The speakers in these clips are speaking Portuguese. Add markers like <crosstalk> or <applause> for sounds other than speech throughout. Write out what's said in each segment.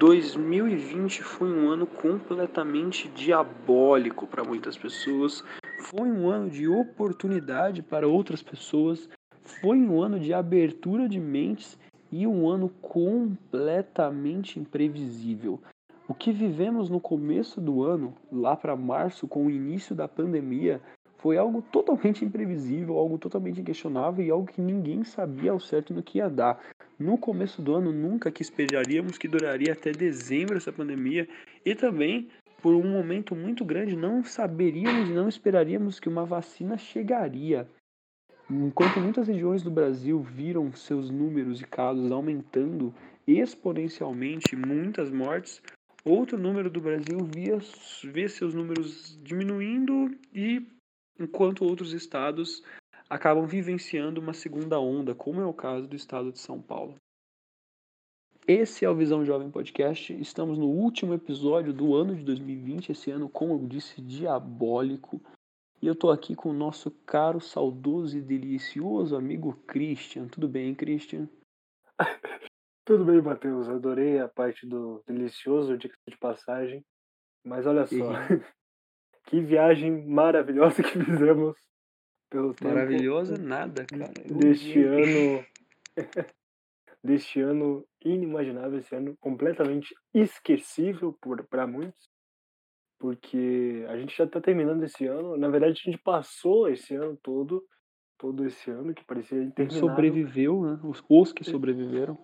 2020 foi um ano completamente diabólico para muitas pessoas. Foi um ano de oportunidade para outras pessoas. Foi um ano de abertura de mentes e um ano completamente imprevisível. O que vivemos no começo do ano, lá para março, com o início da pandemia, foi algo totalmente imprevisível, algo totalmente inquestionável e algo que ninguém sabia ao certo no que ia dar. No começo do ano, nunca que esperaríamos que duraria até dezembro essa pandemia e também, por um momento muito grande, não saberíamos e não esperaríamos que uma vacina chegaria. Enquanto muitas regiões do Brasil viram seus números de casos aumentando exponencialmente, muitas mortes, outro número do Brasil via, vê seus números diminuindo e enquanto outros estados acabam vivenciando uma segunda onda, como é o caso do estado de São Paulo. Esse é o Visão Jovem Podcast. Estamos no último episódio do ano de 2020, esse ano, como eu disse, diabólico. E eu tô aqui com o nosso caro, saudoso e delicioso amigo Christian. Tudo bem, Christian? <laughs> Tudo bem, Matheus. Adorei a parte do delicioso, dica de passagem. Mas olha só, que viagem maravilhosa <laughs> que fizemos pelo tempo. Maravilhosa nada, cara. Deste ano. <laughs> deste ano inimaginável, esse ano completamente esquecível para muitos porque a gente já está terminando esse ano. Na verdade, a gente passou esse ano todo, todo esse ano que parecia interminável. Sobreviveu, né? Os, os que sobreviveram.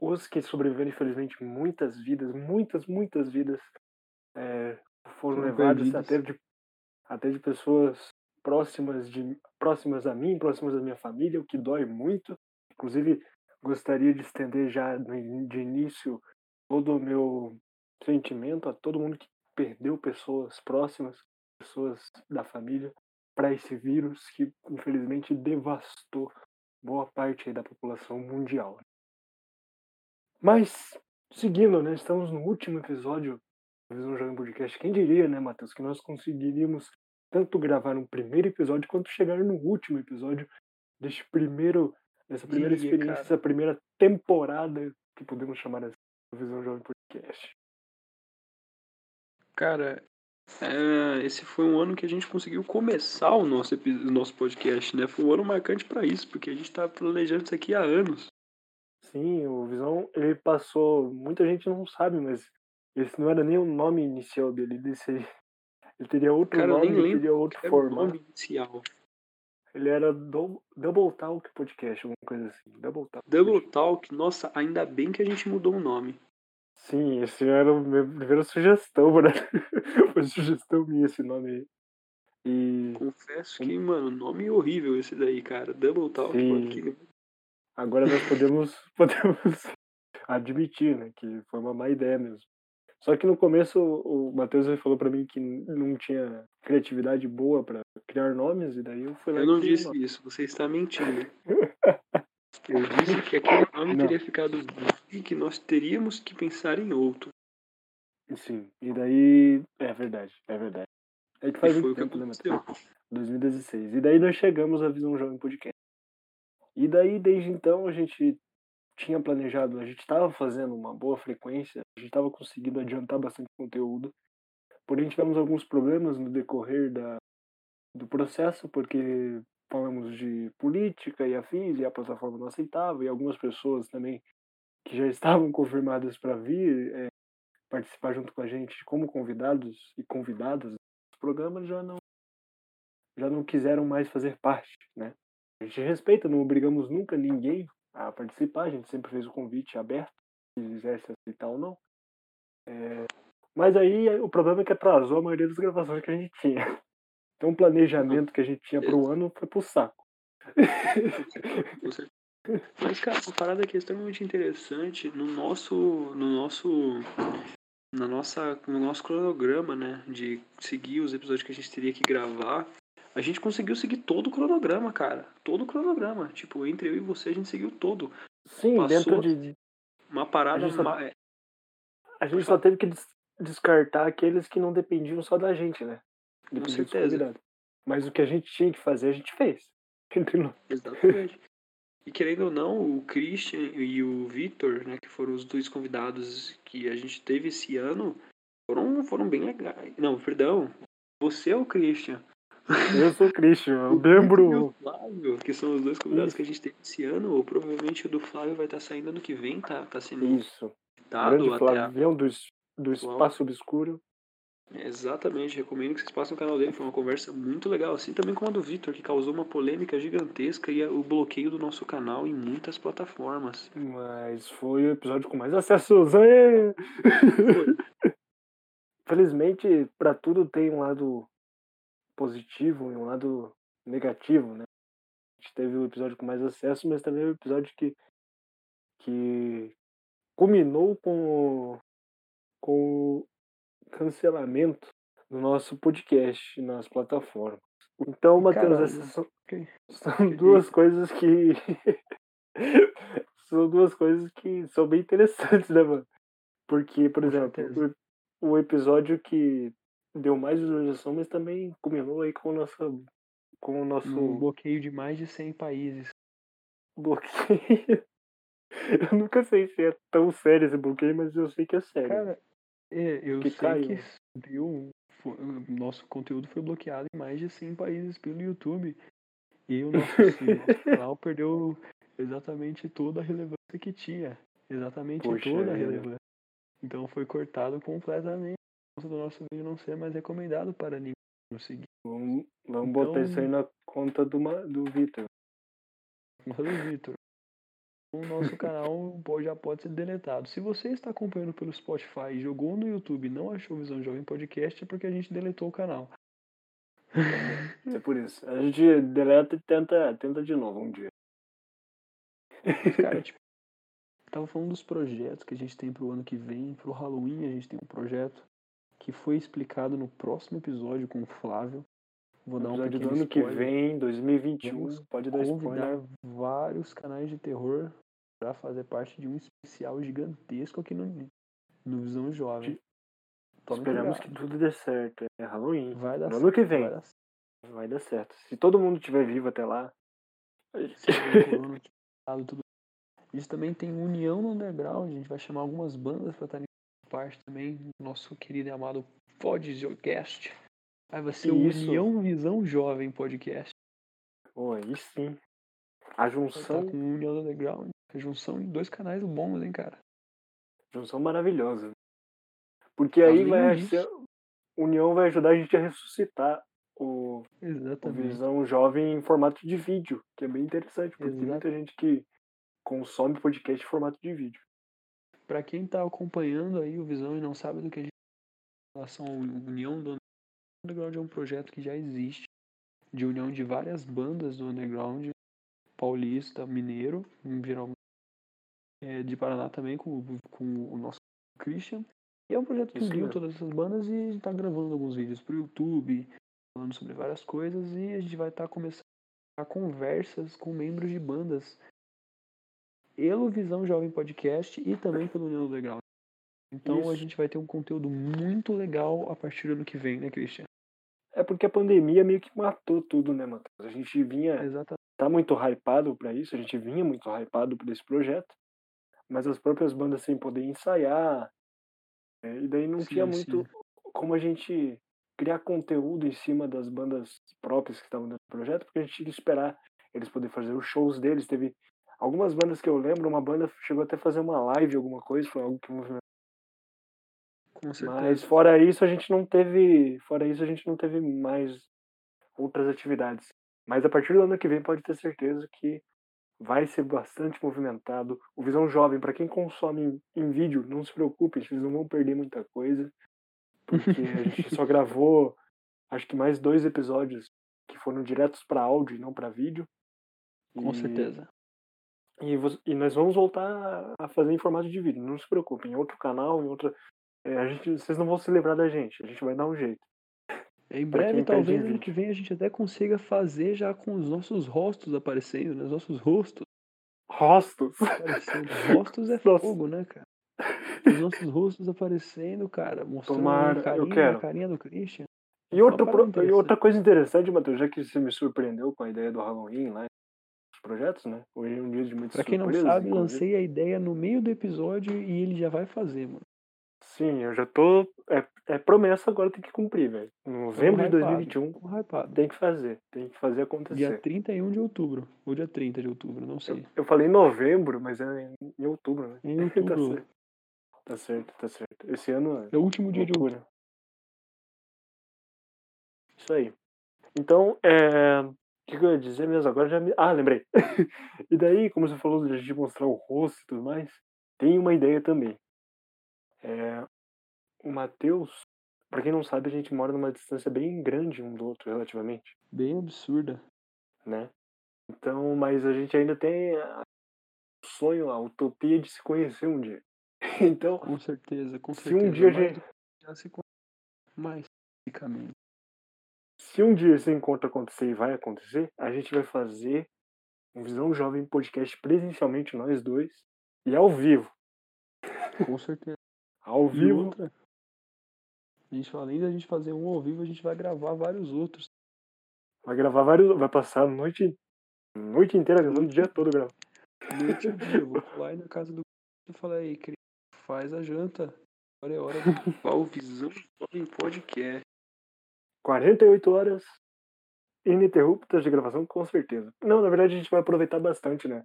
Os que sobreviveram, infelizmente, muitas vidas, muitas, muitas vidas é, foram, levadas até de, até de pessoas próximas de próximas a mim, próximas da minha família, o que dói muito. Inclusive, gostaria de estender já de início todo o meu sentimento a todo mundo que perdeu pessoas próximas, pessoas da família, para esse vírus que infelizmente devastou boa parte da população mundial. Mas, seguindo, né, estamos no último episódio Visão Jovem Podcast. Quem diria, né, Matheus, que nós conseguiríamos tanto gravar um primeiro episódio quanto chegar no último episódio deste primeiro, dessa primeira experiência, dessa primeira temporada que podemos chamar assim, do Visão Jovem Podcast. Cara, é, esse foi um ano que a gente conseguiu começar o nosso, o nosso podcast, né? Foi um ano marcante para isso, porque a gente tá planejando isso aqui há anos. Sim, o Visão, ele passou. Muita gente não sabe, mas esse não era nem o nome inicial dele. Desse, ele teria outro Cara, nome, ele teria outro formato. nome inicial. Ele era do, Double Talk Podcast, alguma coisa assim. Double Talk. Double Talk, nossa, ainda bem que a gente mudou o nome. Sim, esse era a minha primeira sugestão, <laughs> né? Foi sugestão minha esse nome aí. E... Confesso que, mano, nome horrível esse daí, cara. Double Talk. Sim. Agora nós podemos, <laughs> podemos admitir, né, que foi uma má ideia mesmo. Só que no começo o Matheus falou para mim que não tinha criatividade boa para criar nomes, e daí eu fui lá Eu não disse isso, você está mentindo. <laughs> Eu disse que aquele nome não. teria ficado e que nós teríamos que pensar em outro. Sim, e daí. É verdade, é verdade. É que faz e foi tempo, né, 2016. E daí nós chegamos a Visão Jovem Podcast. E daí, desde então, a gente tinha planejado, a gente estava fazendo uma boa frequência, a gente estava conseguindo adiantar bastante conteúdo. Porém, tivemos alguns problemas no decorrer da, do processo, porque falamos de política e afins, e a plataforma não aceitava, e algumas pessoas também que já <laughs> estavam confirmadas para vir é, participar junto com a gente como convidados e convidadas dos programas já não já não quiseram mais fazer parte, né? A gente respeita, não obrigamos nunca ninguém a participar, a gente sempre fez o convite aberto, se quisesse aceitar ou não. É, mas aí o problema é que atrasou a maioria das gravações que a gente tinha. Então o planejamento que a gente tinha para o ano foi pro saco. Mas, cara, uma parada que é extremamente interessante no nosso. no nosso. Na nossa, no nosso cronograma, né? De seguir os episódios que a gente teria que gravar. A gente conseguiu seguir todo o cronograma, cara. Todo o cronograma. Tipo, entre eu e você, a gente seguiu todo. Sim, Passou dentro de. Uma parada. A gente só, a gente só teve que descartar aqueles que não dependiam só da gente, né? Com certeza. Mas o que a gente tinha que fazer, a gente fez. <laughs> Exatamente. E querendo ou não, o Christian e o Victor, né, que foram os dois convidados que a gente teve esse ano, foram, foram bem legais. Não, perdão. Você é o Christian. Eu sou o Christian, eu lembro. E o Flávio, que são os dois convidados que a gente teve esse ano, ou provavelmente o do Flávio vai estar saindo ano que vem, tá? Tá sendo Isso. dado Grande até a... Flavião do, do Espaço Obscuro. Exatamente, recomendo que vocês passem no canal dele, foi uma conversa muito legal, assim também como a do Victor, que causou uma polêmica gigantesca e o bloqueio do nosso canal em muitas plataformas. Mas foi o episódio com mais acessos. <laughs> Felizmente, pra tudo tem um lado positivo e um lado negativo, né? A gente teve o episódio com mais acesso, mas também o episódio que, que culminou com, o- com o cancelamento do nosso podcast nas plataformas. Então, Matheus, essas são, ok. são duas coisas que. <laughs> são duas coisas que são bem interessantes, né, mano? Porque, por exemplo, o, o episódio que deu mais visualização, mas também culminou aí com o nosso, com o nosso bloqueio de mais de 100 países. bloqueio. <laughs> Eu nunca sei se é tão sério esse bloqueio, mas eu sei que é sério. Cara, é, eu Que sei caiu. que deu, foi- o nosso conteúdo foi bloqueado em mais de 100 países pelo YouTube. E o nosso, <laughs> nosso canal perdeu exatamente toda a relevância que tinha. Exatamente Poxa toda a relevância. Então foi cortado completamente. Conta do nosso vídeo não ser mais recomendado para ninguém nos seguir. Vamos, vamos botar isso aí na conta do, do Vitor. Conta do Vitor. O nosso <laughs> canal já pode ser deletado. Se você está acompanhando pelo Spotify jogou no YouTube e não achou Visão Jovem Podcast, é porque a gente deletou o canal. É por isso. A gente deleta e tenta, tenta de novo um dia. Cara, <laughs> tipo, tava falando dos projetos que a gente tem pro ano que vem. Pro Halloween a gente tem um projeto que foi explicado no próximo episódio com o Flávio. Vou dar um episódio do ano que spoiler. vem, 2021, Vamos pode dar convidar spoiler. vários canais de terror para fazer parte de um especial gigantesco aqui no, no Visão Jovem. Tome Esperamos cuidado. que tudo dê certo. É Halloween. vai dar No ano que certo, vem. vai dar certo. Vai dar certo. Se todo mundo estiver vivo até lá. Corona, <laughs> tudo. A gente também tem União no Underground. A gente vai chamar algumas bandas para estarem parte também. Nosso querido e amado Podcast. Aí vai ser o. União Visão Jovem Podcast. Pô, aí sim. A Vai junção, estar com o União Underground. A junção em dois canais bons, hein, cara? junção maravilhosa. Porque aí Além vai disso- ser. União vai ajudar a gente a ressuscitar o, o Exatamente. Visão Jovem em formato de vídeo, que é bem interessante, porque tem muita gente que consome podcast em formato de vídeo. Pra quem tá acompanhando aí o Visão e não sabe do que a gente em relação ao União do Underground é um projeto que já existe de união de várias bandas do underground paulista, mineiro, em geral é, de Paraná também com, com o nosso Christian. E é um projeto que Isso uniu todas essas bandas e a gente tá gravando alguns vídeos pro YouTube, falando sobre várias coisas e a gente vai estar começando a conversas com membros de bandas pelo Visão Jovem Podcast e também pelo União Underground. Então a Isso. gente vai ter um conteúdo muito legal a partir do ano que vem, né, Christian? É porque a pandemia meio que matou tudo, né, Matheus? A gente vinha. Exatamente. tá muito hypado pra isso, a gente vinha muito hypado por esse projeto, mas as próprias bandas sem poder ensaiar, é, e daí não Sim, tinha muito sim. como a gente criar conteúdo em cima das bandas próprias que estavam dentro do projeto, porque a gente tinha que esperar eles poderem fazer os shows deles. Teve algumas bandas que eu lembro, uma banda chegou até a fazer uma live, alguma coisa, foi algo que movimentou. Com certeza. Mas fora isso a gente não teve, fora isso a gente não teve mais outras atividades. Mas a partir do ano que vem pode ter certeza que vai ser bastante movimentado. O Visão Jovem, para quem consome em, em vídeo, não se preocupe, vocês não vão perder muita coisa, porque a gente só <laughs> gravou acho que mais dois episódios que foram diretos para áudio e não para vídeo. Com E- certeza. E, e nós vamos voltar a fazer em formato de vídeo. Não se preocupem, em outro canal, em outra. é, a gente, vocês não vão se livrar da gente. A gente vai dar um jeito. Em breve, talvez ano que vem a gente até consiga fazer já com os nossos rostos aparecendo, né? Os nossos rostos Rostos. aparecendo. <laughs> Rostos é Nossa. fogo, né, cara? Os nossos rostos aparecendo, cara, mostrando Tomara, a carinha, a carinha do Christian. E, outro pro- e outra coisa interessante, Matheus, já que você me surpreendeu com a ideia do Halloween lá, projetos, né? Hoje é um dia de muitas Pra quem não surpresas, sabe, inclusive. lancei a ideia no meio do episódio e ele já vai fazer, mano. Sim, eu já tô. É, é promessa agora, tem que cumprir, velho. Novembro de hypado, 2021 Tô hypado. tem que fazer. Tem que fazer acontecer. Dia 31 de outubro. Ou dia 30 de outubro, não Eu, sei. eu falei novembro, mas é em, outubro, né? Em <laughs> tá outubro. certo. Tá certo, tá certo. Esse ano é É o último dia de outubro. Isso aí. Então, é. O que, que eu ia dizer mesmo? Agora já me. Ah, lembrei. <laughs> e daí, como você falou de mostrar o rosto e tudo mais, tem uma ideia também. É, o Matheus, pra quem não sabe, a gente mora numa distância bem grande um do outro, relativamente, Bem absurda. né? Então, mas a gente ainda tem a- o sonho, a utopia de se conhecer um dia. <laughs> Então, Com certeza, com se certeza. um dia a gente. já se conhece mais fisicamente. Se um dia esse encontro acontecer e vai acontecer, a gente vai fazer um Visão Jovem Podcast presencialmente, nós dois, e ao vivo. Com certeza. <laughs> Ao E vivo. outra, a gente, além da gente fazer um ao vivo, a gente vai gravar vários outros. Vai gravar vários. Vai passar a noite, noite inteira gravando o dia todo gravando. Noite dia, <laughs> eu vou lá na casa do <laughs> e falar aí, faz a janta. Agora é hora de o Visão Jovem Podcast. 48 horas ininterruptas de gravação, com certeza. Não, na verdade a gente vai aproveitar bastante, né?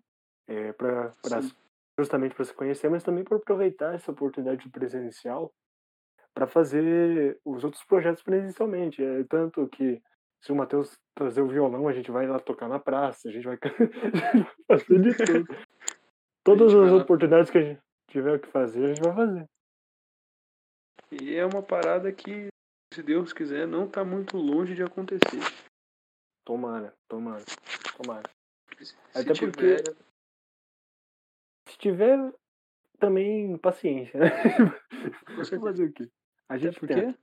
É, pra, pra- justamente para se conhecer, mas também para aproveitar essa oportunidade presencial para fazer os outros projetos presencialmente. É, tanto que se o Matheus trazer o violão, a gente vai lá tocar na praça, a gente vai <laughs> fazer de tudo. <laughs> Todas as lá- oportunidades que a gente tiver que fazer, a gente vai fazer. E é uma parada que, se Deus quiser, não tá muito longe de acontecer. Tomara, tomara, tomara. Se Até tiver, porque se tiver também paciência, né? <laughs> Fazer o quê? A Até gente porque tenta.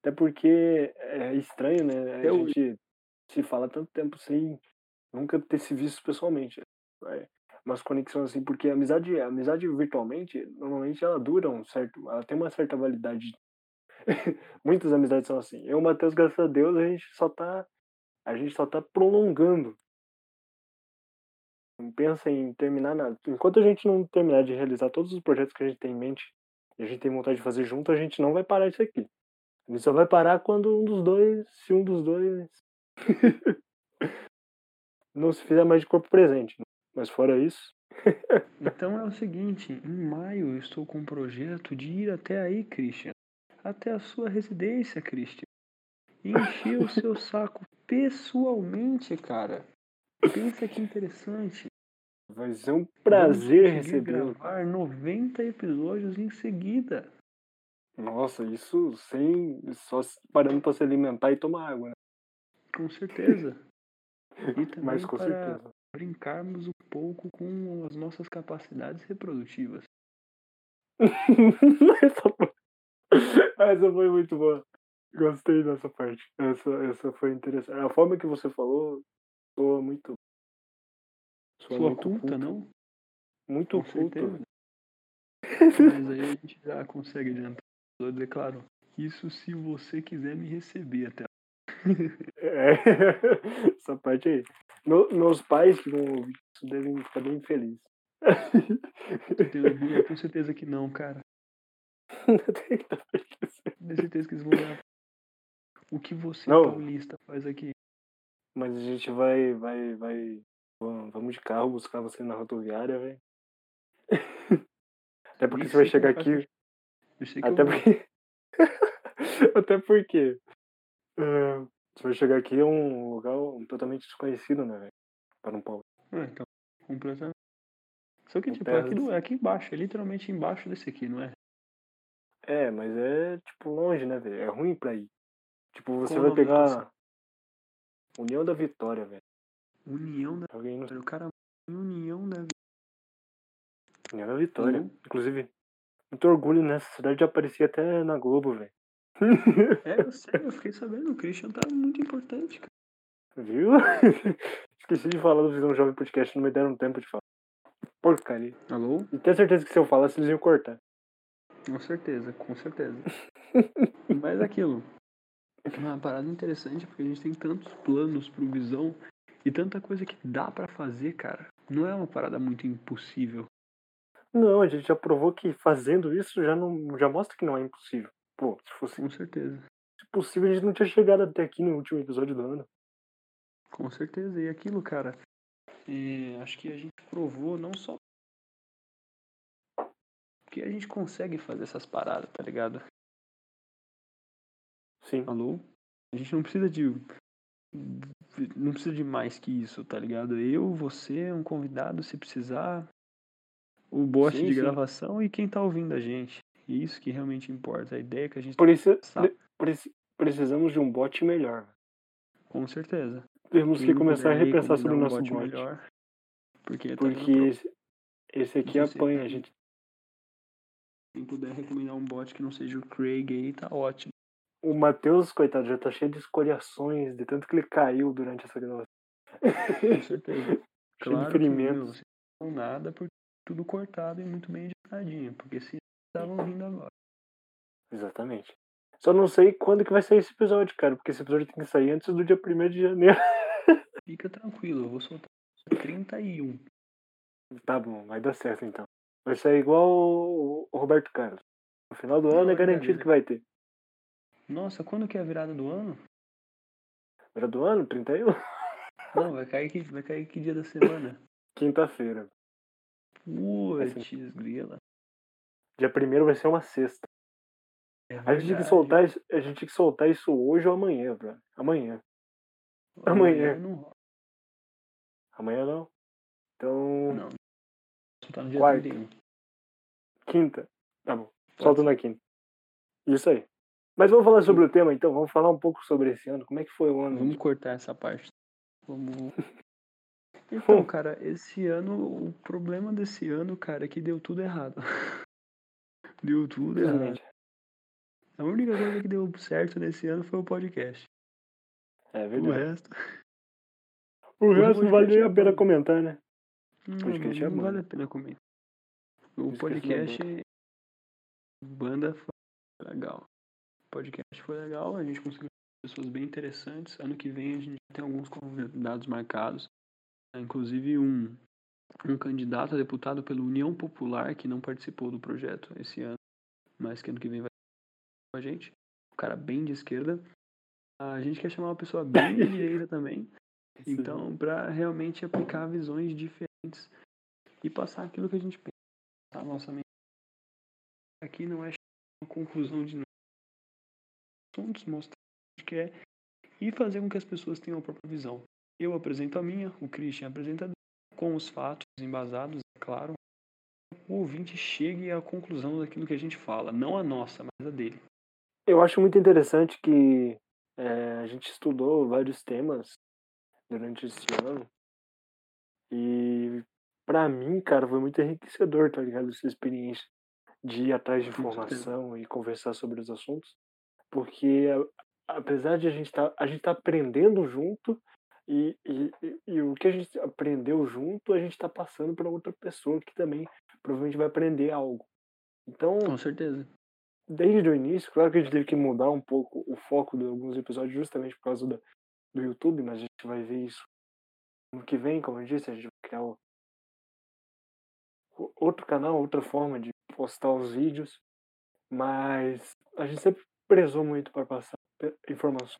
Até porque é estranho, né? A Até hoje. gente se fala tanto tempo sem nunca ter se visto pessoalmente. É umas conexões assim, porque a amizade, a amizade virtualmente, normalmente ela dura um certo. Ela tem uma certa validade. <laughs> Muitas amizades são assim. Eu Matheus, graças a Deus, a gente só tá. A gente só tá prolongando. Não pensa em terminar nada. Enquanto a gente não terminar de realizar todos os projetos que a gente tem em mente e a gente tem vontade de fazer junto, a gente não vai parar isso aqui. A gente só vai parar quando um dos dois, se um dos dois <laughs> não se fizer mais de corpo presente. Mas fora isso, <laughs> Então é o seguinte, em maio eu estou com um projeto de ir até aí, Christian. Até a sua residência, Christian. E encher o seu saco pessoalmente, cara. Pensa que interessante. vai ser um prazer recebê-lo. gravar 90 episódios em seguida. Nossa, isso sem só parando para se alimentar e tomar água, né? Com certeza. E <laughs> também Mas com para certeza. brincarmos um pouco com as nossas capacidades reprodutivas. <laughs> <laughs> essa, foi... muito boa. Gostei dessa parte. Essa, essa foi interessante. A forma que você falou soa muito. soa Sua muito culta, culto. não? Muito certeza. <laughs> Mas aí a gente já consegue adiantar. Eu declaro, isso se você quiser me receber até. É, <laughs> essa parte aí. Meu- meus pais que vão ouvir isso devem ficar bem felizes. Eu tenho certeza que não, cara. Tenho certeza que eles vão olhar. O que você, Não. paulista, faz aqui? Mas a gente vai, vai, vai. Vamos de carro buscar você na rodoviária, velho. <laughs> Até porque Isso você vai chegar aqui. Eu sei que Até eu porque. <laughs> Até porque. é, você vai chegar aqui é um lugar totalmente desconhecido, né, velho? Para um pau. Ah, então, completamente. Só que, tipo, é aqui, do- é aqui embaixo, é literalmente embaixo desse aqui, não é? É, mas é, tipo, longe, né, velho? É ruim pra ir. Tipo, você Qual vai pegar. estação? União da Vitória, velho. União da. Alguém não O cara. União da. União da Vitória. Uhum. Inclusive, muito orgulho nessa cidade, já aparecia até na Globo, velho. É, eu sei, eu fiquei sabendo. O Christian tá muito importante, cara. Viu? <laughs> Esqueci de falar do Visão Jovem Podcast, não me deram tempo de falar. Porcaria. Alô? E tenho certeza que se eu falasse, eles iam cortar. Com certeza, com certeza. <laughs> Mas aquilo. É uma parada interessante porque a gente tem tantos planos pro Visão E tanta coisa que dá pra fazer, cara. Não é uma parada muito impossível. Não, a gente já provou que fazendo isso já, não, já mostra que não é impossível. Pô, se fosse Com certeza. possível, a gente não tinha chegado até aqui no último episódio do ano. Com certeza. E aquilo, cara, é, acho que a gente provou não só que a gente consegue fazer essas paradas, tá ligado? Sim. Alô? A gente não precisa de. Não precisa de mais que isso, tá ligado? Eu, você, um convidado, se precisar, o bot Sim, de sim. gravação e quem tá ouvindo a gente. Isso que realmente importa. A ideia que a gente Por isso, Sabe. preci- precisamos de um bot melhor. Com certeza. Temos que começar a repensar sobre o nosso um bot. melhor. Porque, tá Porque dando esse, esse aqui apanha tá a gente. Quem puder recomendar um bot que não seja o Craig aí, tá ótimo. O Matheus, coitado, já tá cheio de escoriações, de tanto que ele caiu durante essa gravação. Com certeza. <laughs> Cheio de Claro ferimentos. não, nada porque tudo cortado e muito bem editadinho. Porque se estavam rindo agora. Exatamente. Só não sei quando que vai sair esse episódio, cara, porque esse episódio tem que sair antes do dia 1 de janeiro. Fica tranquilo, eu vou soltar 31. Tá bom, vai dar certo então. Vai sair igual o Roberto Carlos. No final do Não, ano é é garantido que vai ter. Nossa, quando que é a virada do ano? Era do ano? 31? Não, vai cair que, vai cair que dia da semana? <laughs> Quinta-feira. Putz, grila. Dia 1 vai ser uma sexta. É A gente tem que soltar isso, a gente tem que soltar isso hoje ou amanhã, bro. Amanhã. amanhã. Não rola. Amanhã não. Então, Não. Soltar no dia Quarta. 31. quinta. Tá bom. Solta na quinta. Isso aí. Mas vamos falar sobre o tema então. Vamos falar um pouco sobre esse ano. Como é que foi o ano? Vamos cortar essa parte. Vamos. <laughs> Então, cara, esse ano, o problema desse ano, cara, é que deu tudo errado. <laughs> Deu tudo errado. Infelizmente. A única coisa que deu certo nesse ano foi o podcast. É O verdade. resto. O <laughs> resto não vale nem a pena comentar, né? Não, podcast não é bom, vale né? a pena comentar. O Esqueci podcast. Banda foi legal. O podcast foi legal, a gente conseguiu pessoas bem interessantes. Ano que vem a gente tem alguns convidados marcados. Inclusive um, um candidato a deputado pela União Popular que não participou do projeto esse ano, mas que ano que vem vai com a gente. Um cara bem de esquerda. A gente quer chamar uma pessoa bem de <laughs> direita também. Então, para realmente aplicar visões diferentes e passar aquilo que a gente pensa. A nossa mente aqui não é uma conclusão de assuntos, mostrar que quer e fazer com que as pessoas tenham a própria visão. Eu apresento a minha, o Christian apresenta com os fatos embasados, é claro. O ouvinte chegue à conclusão daquilo que a gente fala, não a nossa, mas a dele. Eu acho muito interessante que é, a gente estudou vários temas durante esse ano. E pra mim, cara, foi muito enriquecedor, tá ligado? Essa experiência de ir atrás de informação e conversar sobre os assuntos. Porque apesar de a gente tá, a gente tá aprendendo junto e, e, e- o que a gente aprendeu junto, a gente tá passando para outra pessoa que também provavelmente vai aprender algo. Então, Com certeza. desde o início, claro que a gente teve que mudar um pouco o foco de alguns episódios justamente por causa do, do YouTube, mas a gente vai ver isso no que vem, como eu disse, a gente vai criar o- outro canal, outra forma de postar os vídeos, mas a gente sempre prezou muito para passar informação,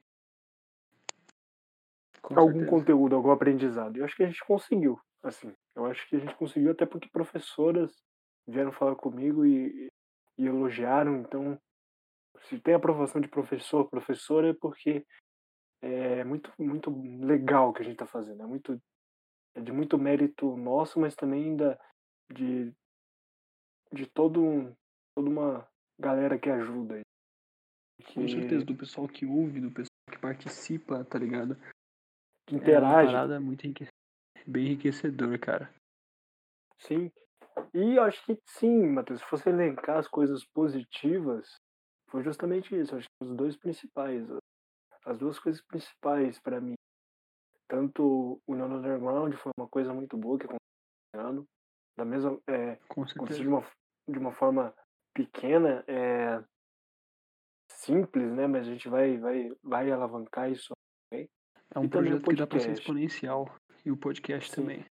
Com algum certeza. conteúdo, algum aprendizado. Eu acho que a gente conseguiu, assim, eu acho que a gente conseguiu até porque professoras vieram falar comigo e, e elogiaram, então se tem aprovação de professor, professora, é porque é muito, muito legal o que a gente está fazendo. É, muito, é de muito mérito nosso, mas também da, de, de todo um, toda uma galera que ajuda. aí. Com Que, certeza, do pessoal que ouve, do pessoal que participa, tá ligado? que É uma interage. parada muito enrique... bem enriquecedor, cara. Sim. E eu acho que sim, Matheus, se fosse elencar as coisas positivas, foi justamente isso. Acho que os dois principais. As duas coisas principais para mim. Tanto o Nono Underground foi uma coisa muito boa que aconteceu esse ano. Da mesma. É, aconteceu de uma, de uma forma pequena, é, simples, né? Mas a gente vai, vai, vai alavancar isso. É um E projeto que dá pra ser exponencial. E o podcast Sim. também.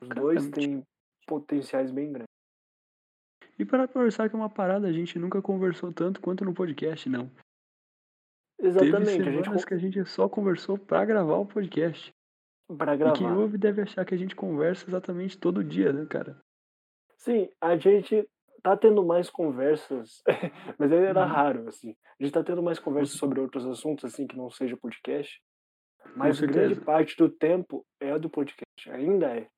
Os dois tipo- têm potenciais bem grandes. E para conversar que é uma parada, a gente nunca conversou tanto quanto no podcast, não. Exatamente, Teve a gente semanas que a gente só conversou pra gravar o podcast. para E quem gravar. ouve deve achar que a gente conversa exatamente todo dia, né, cara? Sim, a gente tá tendo mais conversas, <laughs> mas era Uhum. raro, assim. A gente tá tendo mais conversas Com- sobre outros assuntos, assim, que não seja podcast. Mas grande parte do tempo é do podcast. Ainda é.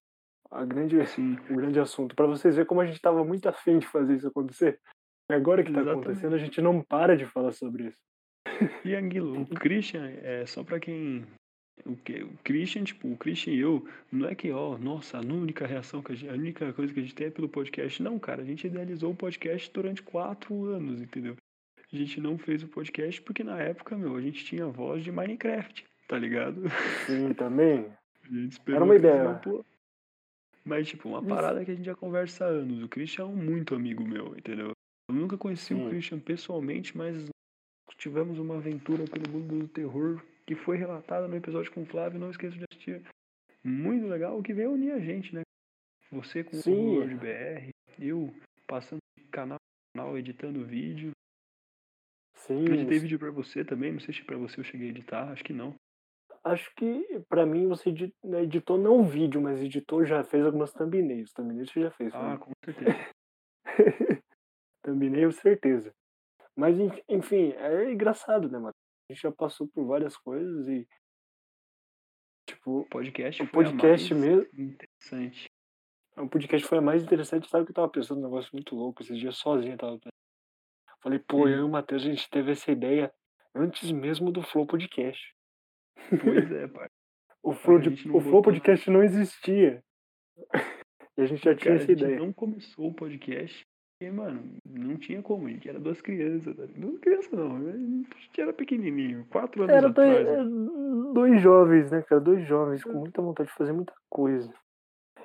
A grande, Sim. <laughs> o grande assunto. Para vocês verem como a gente tava muito afim de fazer isso acontecer. E agora que tá Exatamente. acontecendo, a gente não para de falar sobre isso. E Anguilo, o Christian, é só pra quem. O, que, o Christian, tipo, o Christian e eu, não é que, ó, nossa, a única reação que a gente, a única coisa que a gente tem é pelo podcast. Não, cara, a gente idealizou o podcast durante quatro anos, entendeu? A gente não fez o podcast porque na época, meu, a gente tinha voz de Minecraft, tá ligado? Sim, também. <laughs> A gente esperou Era uma ideia. um pouco. Mas, tipo, uma Isso. parada que a gente já conversa há anos. O Christian é um muito amigo meu, entendeu? Eu nunca conheci Sim. o Christian pessoalmente, mas tivemos uma aventura pelo mundo do terror que foi relatada no episódio com o Flávio, não esqueça de assistir. Muito legal, o que veio unir a gente, né? Você com Sim. o Word BR, eu passando de canal canal, editando vídeo. Sim. Eu editei vídeo pra você também, não sei se pra você eu cheguei a editar, acho que não. Acho que pra mim você né, editou não vídeo, mas editou, já fez algumas thumbnails. Thumbnails você já fez. Ah, né? com certeza. <laughs> thumbnail, certeza. Mas en- enfim, é engraçado, né, mano? A gente já passou por várias coisas e. Tipo, O podcast O a podcast mais mesmo- interessante. o podcast foi a mais interessante. Sabe que eu tava pensando num negócio muito louco esses dias sozinho. eu Tava... pensando. Falei, pô, Hum. eu e o Matheus, a gente teve essa ideia antes mesmo do Flow Podcast. Pois é, <laughs> pai. O Flow, a de- gente não o Flow Podcast não existia. <laughs> E a gente já tinha Cara, a essa gente ideia. não começou o podcast porque, mano, não tinha como. A gente era duas crianças. Tá? Duas crianças não. A gente era pequenininho. Quatro anos Era atrás. dois, é, dois jovens, né, cara? Dois jovens com muita vontade de fazer muita coisa.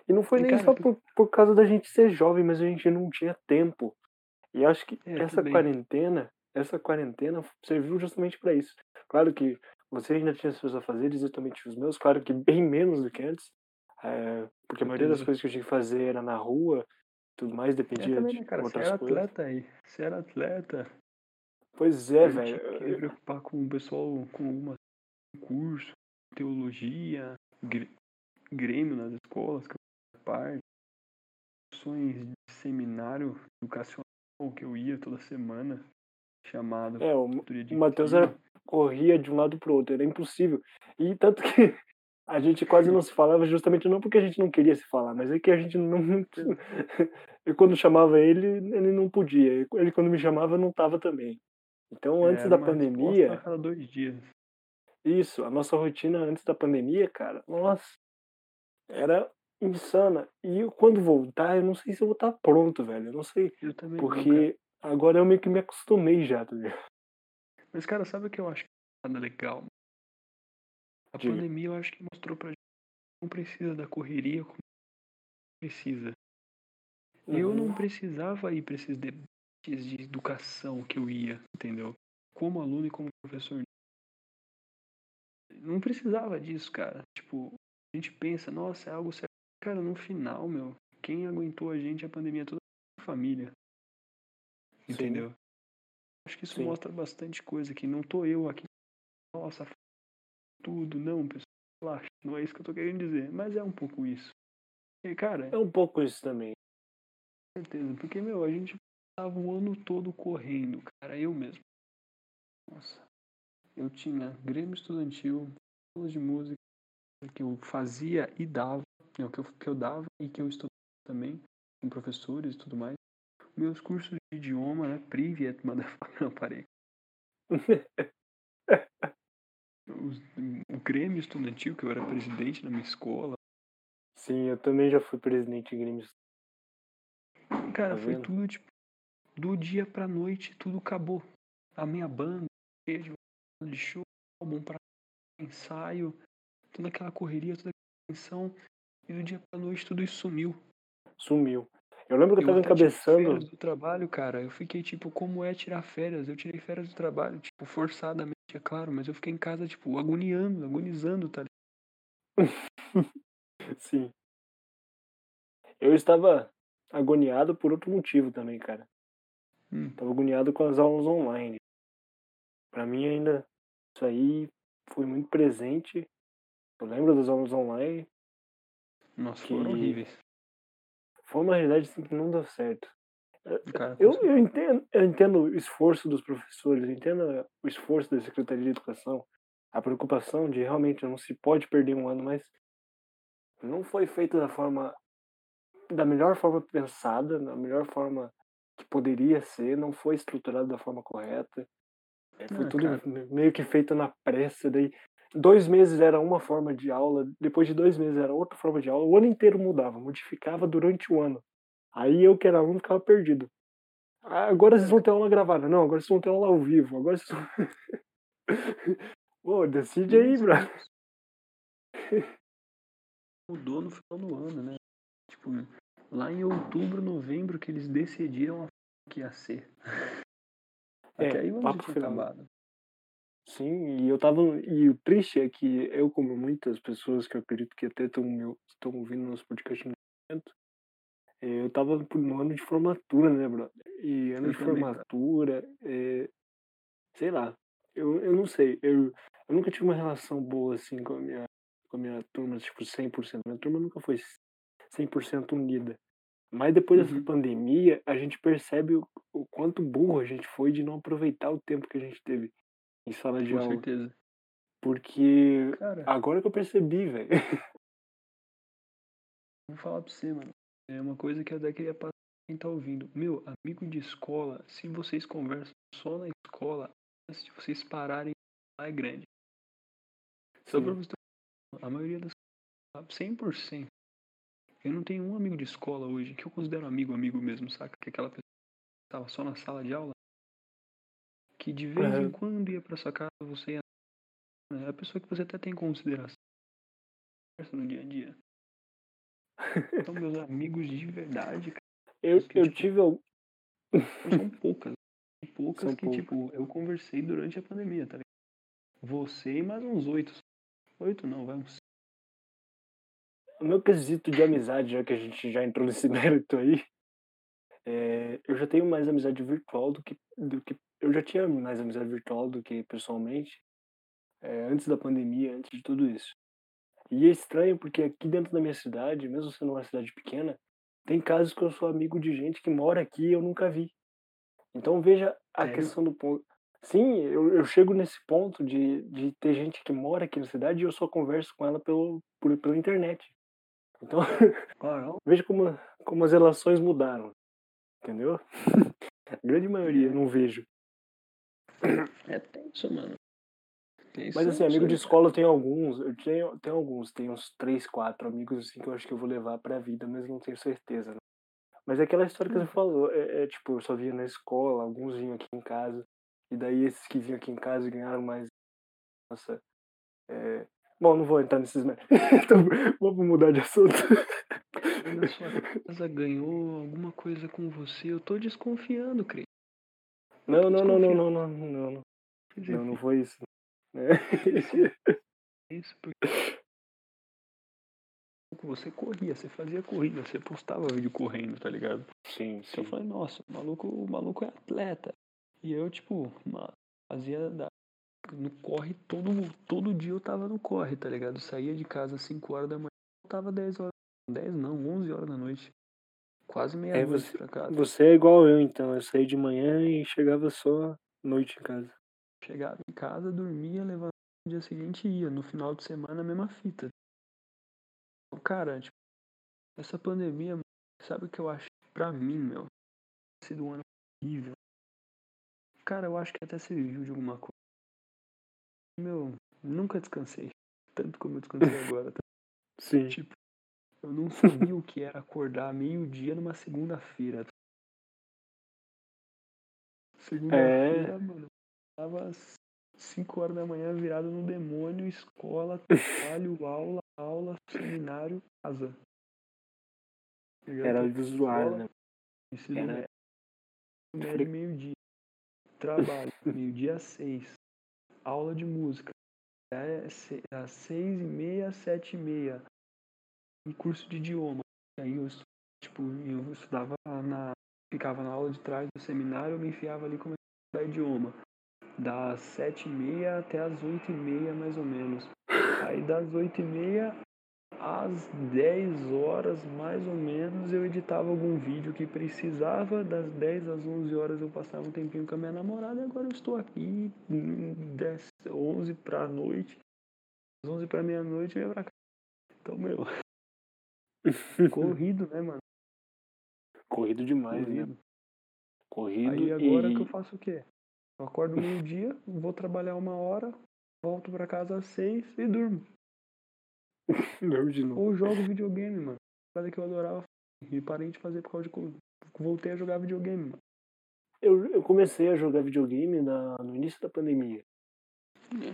E não foi E, nem cara, só por, por causa da gente ser jovem, mas a gente não tinha tempo. E acho que É, essa quarentena, essa quarentena serviu justamente pra isso. Claro que você ainda tinha seus afazeres, eu também tinha os meus, claro que bem menos do que antes. é, porque a maioria das coisas que eu tinha que fazer era na rua, tudo mais É dependia também, de né, cara? Você outras era coisas. atleta aí. Você era atleta. Pois é, eu velho. tinha que me preocupar com o pessoal com alguma curso, teologia, grêmio nas escolas, que eu fazia parte, ações de seminário educacional que eu ia toda semana, chamado É, o, de o Matheus era, corria de um lado pro outro, era impossível. E tanto que a gente quase não se falava justamente não porque a gente não queria se falar, mas é que a gente não. <laughs> Eu quando chamava ele, ele não podia. Ele quando me chamava, não tava também. Então, antes Era da pandemia, a cada dois dias. isso, a nossa rotina antes da pandemia, cara, nossa, era insana. E eu, quando voltar, eu não sei se eu vou estar pronto, velho. Eu não sei. Eu também não. Porque agora eu meio que me acostumei já, tá ligado? Mas, cara, sabe o que eu acho que é nada legal? A Diga. pandemia eu acho que mostrou pra gente que não precisa da correria como precisa. Eu não Uhum. precisava ir pra esses debates de educação que eu ia, entendeu? Como aluno e como professor. Não precisava disso, cara. Tipo, a gente pensa, nossa, é algo certo. Cara, no final, meu, quem aguentou a gente a pandemia toda a família. Sim. Entendeu? Acho que isso Sim. mostra bastante coisa que não tô eu aqui. Nossa, tudo, não, pessoal. Relaxa, não é isso que eu tô querendo dizer, mas é um pouco isso. E, cara, É um pouco isso também. com certeza, porque, meu, a gente tava o ano todo correndo, cara, eu mesmo. Nossa, eu tinha Grêmio Estudantil, aulas de música que eu fazia e dava, não, que eu, que eu dava e que eu estudava também, com professores e tudo mais. Meus cursos de idioma, né, Privet, <laughs> motherfucker, não, parei. <laughs> Os- o Grêmio Estudantil, que eu era presidente na minha escola, Sim, eu também já fui presidente de Grêmio. Cara, Tá foi vendo? tudo, tipo, do dia pra noite, tudo acabou. A minha banda, de de show, álbum pra ensaio, toda aquela correria, toda aquela tensão. E do dia pra noite tudo isso sumiu. Sumiu. Eu lembro que eu tava até tirei encabeçando. férias do trabalho, cara. Eu fiquei tipo, como é tirar férias? Eu tirei férias do trabalho, tipo, forçadamente é claro, mas eu fiquei em casa, tipo, agoniando, agonizando, tá <laughs> Sim. Eu estava agoniado por outro motivo também, cara. Hum. Tava agoniado com as aulas online. Pra mim ainda isso aí foi muito presente. Eu lembro das aulas online. Nossa, Que- foram horríveis. Foi uma realidade assim, que não deu certo. Cara, Eu, eu, entendo, eu entendo o esforço dos professores, eu entendo o esforço da Secretaria de Educação, a preocupação de realmente não se pode perder um ano, mas não foi feito da forma da melhor forma pensada, da melhor forma que poderia ser, não foi estruturado da forma correta. É, Foi Ah, tudo cara. me- meio que feito na pressa, daí dois meses era uma forma de aula, depois de dois meses era outra forma de aula, o ano inteiro mudava, modificava durante o ano. Aí eu que era aluno ficava perdido. Ah, agora vocês vão ter aula gravada. Não, agora vocês vão ter aula ao vivo. Agora vocês vão... <laughs> Pô, decide aí, bro. <laughs> Mudou no final do ano, né? Tipo, lá em outubro, novembro, que eles decidiram a que ia ser. <laughs> É, Até aí o papo final. acabado. Sim, e eu tava. E o triste é que eu, como muitas pessoas que eu acredito que até estão ouvindo nosso podcast no momento, eu tava no ano de formatura, né, bro? E ano Eu de também, formatura, é, sei lá, eu, eu não sei, eu, eu nunca tive uma relação boa assim com a minha, com a minha turma, tipo, 100%. Minha turma nunca foi 100% unida. Mas depois dessa Uhum. pandemia, a gente percebe o, o quanto burro a gente foi de não aproveitar o tempo que a gente teve em sala de Com aula. certeza. Porque Cara, agora que eu percebi, velho. <laughs> vou falar pra você, mano. É uma coisa que eu até queria passar pra quem tá ouvindo. Meu, amigo de escola, se vocês conversam só na escola, de vocês pararem lá é grande. Só pra você a maioria das 100%. Eu não tenho um amigo de escola hoje que eu considero amigo, amigo mesmo, saca? Que aquela pessoa que tava só na sala de aula, que de vez em Aham. quando ia pra sua casa, você ia. É a pessoa que você até tem consideração conversa no dia a dia. São meus amigos de verdade, cara. Eu, Porque, eu tipo, tive. al- <laughs> São poucas. Poucas São que, poucas. tipo, eu conversei durante a pandemia, tá ligado? Você e mais uns oito. Oito não, vai uns. O meu quesito de amizade, já que a gente já entrou nesse <laughs> mérito aí, é, eu já tenho mais amizade virtual do que, do que. Eu já tinha mais amizade virtual do que pessoalmente, é, antes da pandemia, antes de tudo isso. E é estranho porque aqui dentro da minha cidade, mesmo sendo uma cidade pequena, tem casos que eu sou amigo de gente que mora aqui e eu nunca vi. Então veja a Sério? questão do ponto. Sim, eu, eu chego nesse ponto de, de ter gente que mora aqui na cidade e eu só converso com ela pelo, por, pela internet. Então, <laughs> Claro, veja como, como as relações mudaram. Entendeu? <laughs> A grande maioria, É. não vejo. é tenso, mano. Tenso, Mas assim, eu amigo de escola eu tenho alguns, eu tenho, tenho alguns, tenho uns três, quatro amigos assim que eu acho que eu vou levar pra vida, mas não tenho certeza. né? Mas é aquela história que você falou, é, é, tipo, eu só via na escola, alguns vinham aqui em casa, e daí esses que vinham aqui em casa ganharam mais. Nossa. É... Bom, não vou entrar nesses. <laughs> então, vamos mudar de assunto. Quando a sua casa ganhou alguma coisa com você, eu tô desconfiando, Cris. Não, não, não, não, não, não, não, não, não, não foi isso. <laughs> É. isso porque você corria, você fazia corrida, você postava vídeo correndo, tá ligado? Sim, Eu falei, nossa, o maluco, o maluco é atleta. E eu, tipo, fazia da... no corre todo, todo dia eu tava no corre, tá ligado? Saía de casa às 5 horas da manhã, voltava 10 horas. 10 não, 11 horas da noite. Quase meia-noite você- pra casa. Você é igual eu, então. Eu saí de manhã e chegava só noite em casa. Chegava em casa, dormia, levantava no dia seguinte e ia. No final de semana, a mesma fita. Então, cara, tipo, essa pandemia, sabe o que eu acho? Pra mim, meu, tem sido um ano horrível. Cara, eu acho que até serviu de alguma coisa. Meu, nunca descansei. Tanto como eu descansei <laughs> agora. tá? Sim. Tipo, eu não sabia o que era acordar meio-dia numa segunda-feira. Segunda-feira, mano. Tava às 5 horas da manhã virado no demônio, escola, <laughs> trabalho, aula, aula, seminário, casa. Era visual, Escola, né? Ensino Era- médio, médio meio-dia. Trabalho, <laughs> meio-dia às seis. aula de música. É das seis e meia às sete e meia. E curso de idioma. Aí eu, tipo, eu estudava na. Ficava na aula de trás do seminário, eu me enfiava ali como estudar idioma. Das sete e meia até as oito e meia, mais ou menos. Aí das oito e meia às 10 horas, mais ou menos, eu editava algum vídeo que precisava. Das 10 às 11 horas eu passava um tempinho com a minha namorada e agora eu estou aqui, 10, 11 pra noite. Às 11 pra meia-noite eu ia pra casa. Então, meu, <laughs> corrido, né, mano? Corrido demais, né? Corrido. Corrido Aí agora e... que eu faço o quê? Eu acordo meio-dia, vou trabalhar uma hora, volto pra casa às 6 e durmo. <laughs> Não, de novo. Ou jogo videogame, mano. Coisa que eu adorava e parei de fazer por causa de. Voltei a jogar videogame, mano. Eu, eu comecei a jogar videogame na, no início da pandemia.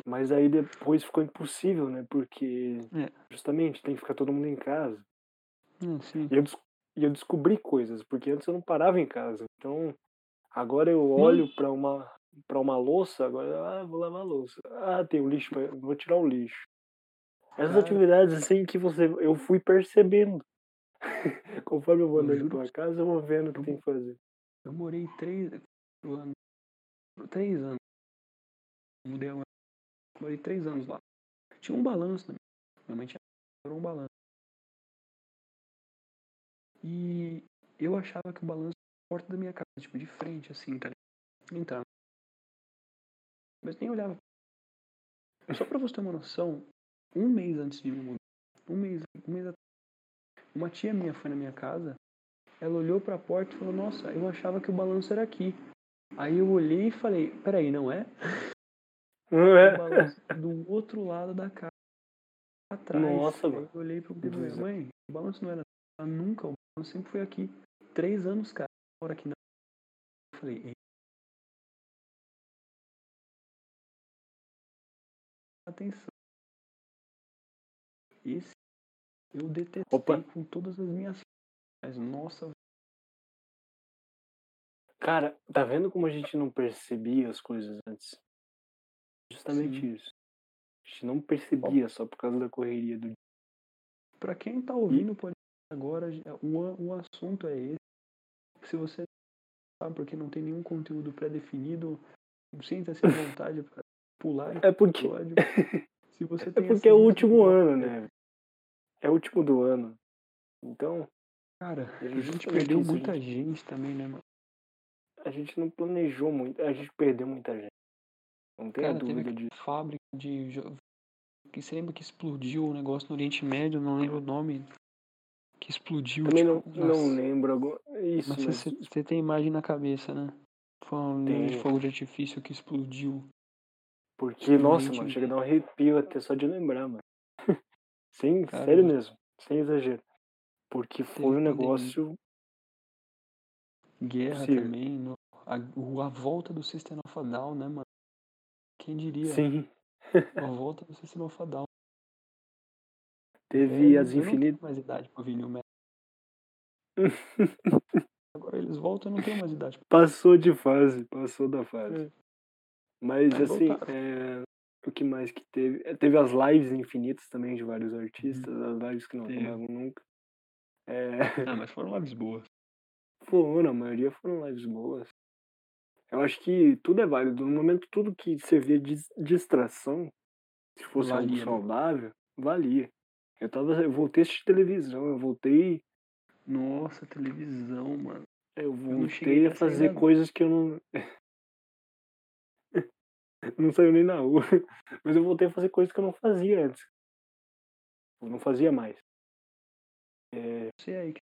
Mas aí depois ficou impossível, né? Porque É. justamente tem que ficar todo mundo em casa. Hum, sim. E eu, e eu descobri coisas, porque antes eu não parava em casa. Então, agora eu olho pra uma para uma louça, agora ah, vou lavar a louça. Ah, tem o lixo, pra- vou tirar o lixo. Essas Cara. atividades assim que você eu fui percebendo. <laughs> Conforme eu vou andando pela que- casa, eu vou vendo o que tem que fazer. Eu morei três anos. Três anos. Mudei agora. Morei três anos lá. Tinha um balanço, né? Minha mãe tinha um balanço. E eu achava que o balanço era na porta da minha casa, tipo, de frente, assim, tá ligado? Então. Mas nem olhava. Só pra você ter uma noção, um mês antes de me mudar, um mês, um mês atrás, uma tia minha foi na minha casa, ela olhou pra porta e falou, nossa, eu achava que o balanço era aqui. Aí eu olhei e falei, peraí, não é? Não é? balanço do outro lado da casa. Atrás. Nossa, mano. eu olhei pro meu mãe, o balanço não era nunca, o balanço sempre foi aqui. Três anos, cara, agora que não. Eu falei, atenção. Esse eu detestei Opa. com todas as minhas mas nossa, Cara, tá vendo como a gente não percebia as coisas antes? Justamente Sim. isso. A gente não percebia só por causa da correria do Pra quem tá ouvindo o podcast agora, o, o assunto é esse. Se você sabe porque não tem nenhum conteúdo pré-definido, sinta-se à vontade pra pular É porque episódio. <laughs> Se você é tem porque é o último ano, né? É o último do ano. Então, Cara, É a gente perdeu isso, muita gente também, né, mano? a gente não planejou muito, a gente perdeu muita gente. Não tenha Cara, teve dúvida disso. fábrica de. Que você lembra que explodiu um negócio no Oriente Médio, não lembro o nome. Que explodiu. Também não, tipo, não nas- lembro agora. Isso, Mas você, você tem imagem na cabeça, né? Foi um de Tenho. fogo de artifício que explodiu. Porque, nossa, mano, chega a dar um arrepio até só de lembrar, mano. <laughs> Sem, Cara, sério mesmo, sem exagero. Porque foi um negócio. Guerra Possível. também. no- a, a volta do System of a Down, né, mano? Quem diria? Sim. A volta do System of a Down. Teve É, as infinitas. mais idade pra ouvir New Metal. <laughs> Agora eles voltam, eu não tenho mais idade. Passou de fase, passou da fase. É. Mas assim, é, o que mais que teve? É, Teve as lives infinitas também de vários artistas, as lives que não Uhum. Acabavam nunca. É, Ah, mas foram lives boas. foram, a maioria foram lives boas. Eu acho que tudo é válido. No momento, tudo que servia de dis- distração, se fosse algo Valia, né? saudável, valia. Eu tava, eu voltei a assistir televisão, eu voltei, Nossa, televisão, mano. eu voltei a nessa fazer coisas que eu não <laughs> não saiu nem na rua. <laughs> Mas eu voltei a fazer coisas que eu não fazia antes. Eu não fazia mais. É, Você aí que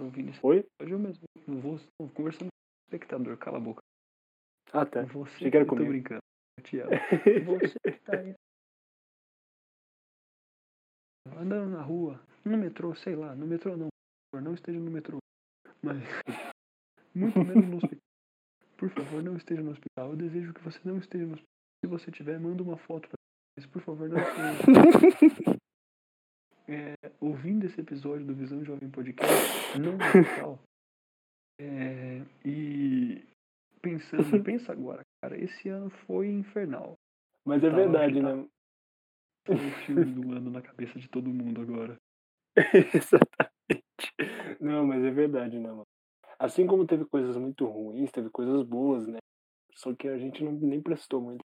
ouvindo isso. Oi? Hoje eu mesmo não vou conversando com o espectador, cala a boca. Ah, tá. Você Achei que era eu tô comigo. brincando. <laughs> Você que tá aí. Andando na rua, no metrô, sei lá, no metrô não. Não esteja no metrô. Mas muito menos no hospital. Por favor, não esteja no hospital. Eu desejo que você não esteja no hospital. Se você tiver, manda uma foto pra mim. Por favor, não esteja. <laughs> É, ouvindo esse episódio do Visão Jovem Podcast, não no hospital. <laughs> É, e pensando, <laughs> pensa agora, cara, esse ano foi infernal. Mas é verdade, tá. né? Foi o filme do ano na cabeça de todo mundo agora. Exatamente. Não, mas é verdade, né, mano? Assim como teve coisas muito ruins, teve coisas boas, né? Só que a gente não, nem prestou muito.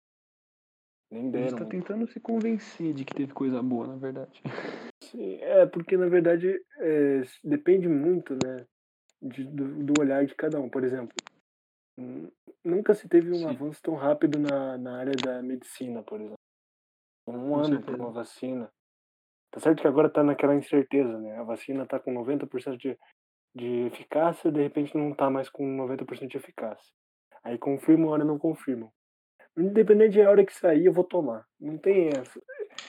Nem A gente deram. tá tentando se convencer de que teve coisa boa, na verdade. <laughs> Sim, é, porque na verdade é, depende muito, né? de- do, do olhar de cada um. Por exemplo, nu- nunca se teve um Sim. avanço tão rápido na, na área da medicina, por exemplo. Um Com ano para uma vacina. Tá certo que agora tá naquela incerteza, né? A vacina tá com 90% de, de eficácia, de repente não tá mais com 90% de eficácia. Aí confirma, hora não confirmam. Independente da hora que sair, eu vou tomar. Não tem essa.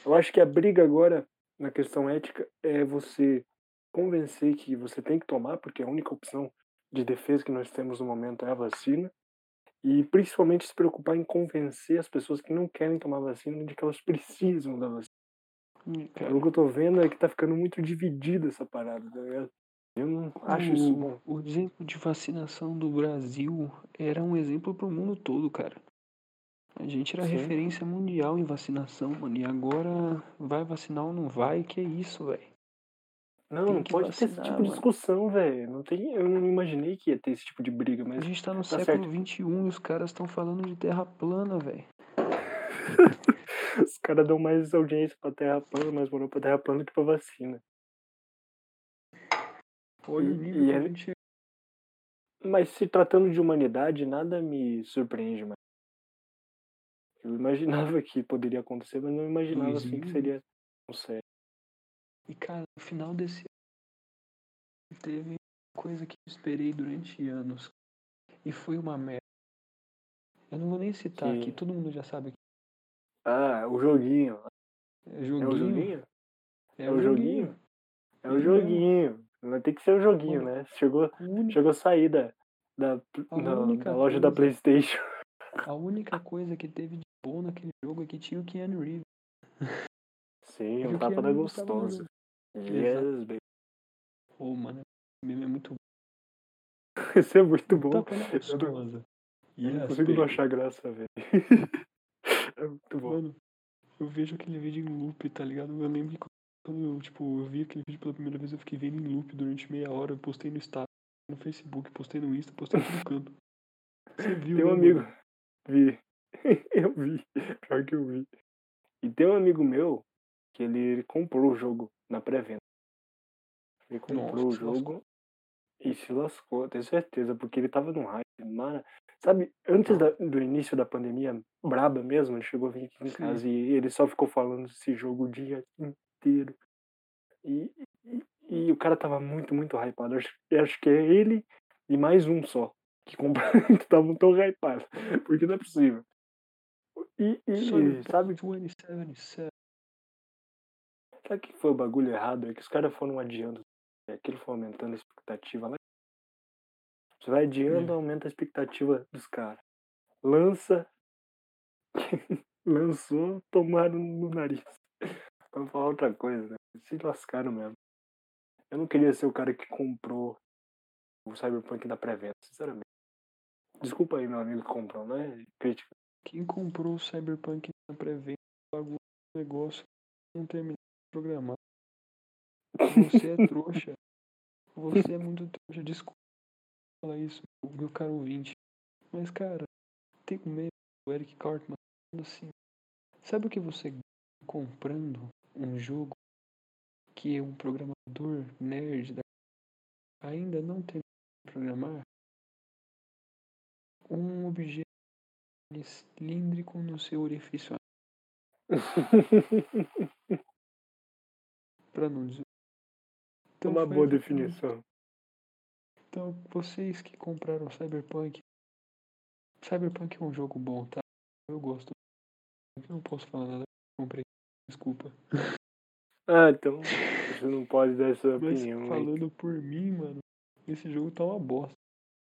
Eu acho que a briga agora, na questão ética, é você convencer que você tem que tomar, porque a única opção de defesa que nós temos no momento é a vacina. E principalmente se preocupar em convencer as pessoas que não querem tomar vacina de que elas <laughs> precisam da vacina. Hum, Pelo que eu tô vendo é que tá ficando muito dividida essa parada, tá ligado? Eu não acho isso bom. o, o exemplo de vacinação do Brasil era um exemplo pro mundo todo, cara. A gente era Sim. referência mundial em vacinação, mano. E agora vai vacinar ou não vai? Que é isso, velho? Não, não pode ter esse vacinar, tipo de discussão, velho. Não tem, eu não imaginei que ia ter esse tipo de briga, A mas gente tá no tá século XXI e os caras estão falando de terra plana, velho. <laughs> os caras dão mais audiência pra terra plana, mais moral pra terra plana que pra vacina. E- o nível e é-. Mas se tratando de humanidade, nada me surpreende mais. Eu imaginava que poderia acontecer, mas não imaginava assim que 2000? seria tão sério. E, cara, no final desse ano, teve coisa que eu esperei durante anos. E foi uma merda. Eu não vou nem citar Que- aqui, todo mundo já sabe. Ah, o joguinho. É É joguinho. o joguinho? É É o o joguinho. joguinho? É o Ele mesmo. joguinho. Vai ter que ser o joguinho, Mano, né? Chegou, única, chegou a sair da, da, da- da loja da coisa- Playstation. a única coisa que teve de bom naquele jogo é que tinha o Keanu Reeves. Sim, o o tapa da gostosa. Yes, baby. Ô, mano, esse meme é muito bom. <laughs> Isso é muito bom. Tapa não, gostosa. eu não Yes, consigo não achar graça, velho. <laughs> É muito bom. Mano, eu vejo aquele vídeo em loop, tá ligado? Eu lembro que quando eu, tipo, eu vi aquele vídeo pela primeira vez, eu fiquei vendo em loop durante meia hora. Eu postei no Instagram, no Facebook, postei no Insta, postei todo canto. Você viu, Tem um né, amigo. mano? Vi. <laughs> eu vi. Pior que eu vi. E tem um amigo meu que ele, ele comprou o jogo na pré-venda. Ele comprou Nossa, o lascou. jogo e se lascou, tenho certeza, porque ele tava num hype. Mano, sabe, antes da- do início da pandemia braba mesmo, ele chegou a vir aqui em casa e ele só ficou falando desse jogo o dia inteiro. E, e, e o cara tava muito, muito hypado. Acho, acho que é ele e mais um só que compraram <laughs> estavam tão hypados. Porque não é possível. E, e- e sabe, Cyberpunk 2077. sabe o que foi o bagulho errado? É que os caras foram adiando. É, aquilo foi aumentando a expectativa lá. Você vai adiando, Hum. aumenta a expectativa dos caras. Lança. <laughs> Lançou, tomaram no nariz. Pra falar outra coisa, né? Se lascaram mesmo. Eu não queria ser o cara que comprou o Cyberpunk da pré-venda, sinceramente. Desculpa aí, meu amigo que comprou, não é crítica. Quem comprou o Cyberpunk na pré-venda pagou o negócio não terminou de programar. Você é trouxa. Você é muito trouxa. Desculpa falar isso, meu caro ouvinte. Mas, cara, tem um meme do Eric Cartman falando assim. Sabe o que você comprando um jogo que um programador nerd da... ainda não tem de programar? Um objeto cilíndrico no seu orifício <laughs> para não dizer. Então Uma boa definição. Então, vocês que compraram Cyberpunk. Cyberpunk é um jogo bom, tá? Eu gosto. Eu não posso falar nada. Comprei. Desculpa. Ah, então você não pode dar essa Mas opinião. hein? falando por mim, mano, esse jogo tá uma bosta.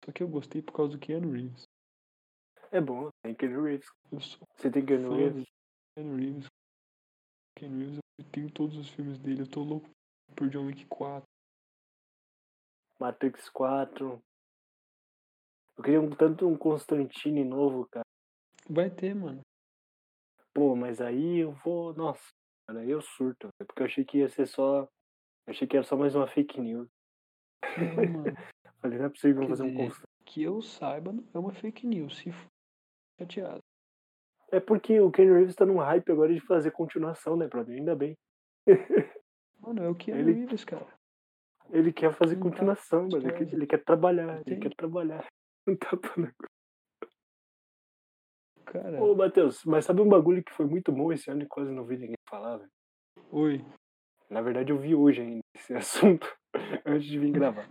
Só que eu gostei por causa do Keanu Reeves. É bom, tem Keanu Reeves. Eu sou Você tem Keanu Reeves? Keanu Reeves. Keanu Reeves, eu tenho todos os filmes dele. Eu tô louco por John Wick 4. Matrix 4. Eu queria um, tanto um Constantine novo, cara. Vai ter, mano. Pô, mas aí eu vou. Nossa, cara, aí eu surto. velho, Porque eu achei que ia ser só. Eu achei que era só mais uma fake news. Não, mano. <laughs> Falei, não é possível Quer fazer um conf... Que eu saiba, não é uma fake news. Se for chateado. É porque o Ken Reeves tá num hype agora de fazer continuação, né, brother? Ainda bem. <laughs> Mano, é o que é Ele- Reeves, cara. Ele quer fazer Não tá continuação, com mano. Ele quer, ele quer trabalhar, ele Entende? quer trabalhar. <laughs> Não tá falando. Cara, Ô, Matheus, mas sabe um bagulho que foi muito bom esse ano e quase não vi ninguém falar, velho? oi. Na verdade, eu vi hoje ainda esse <laughs> assunto, antes de vir gravar.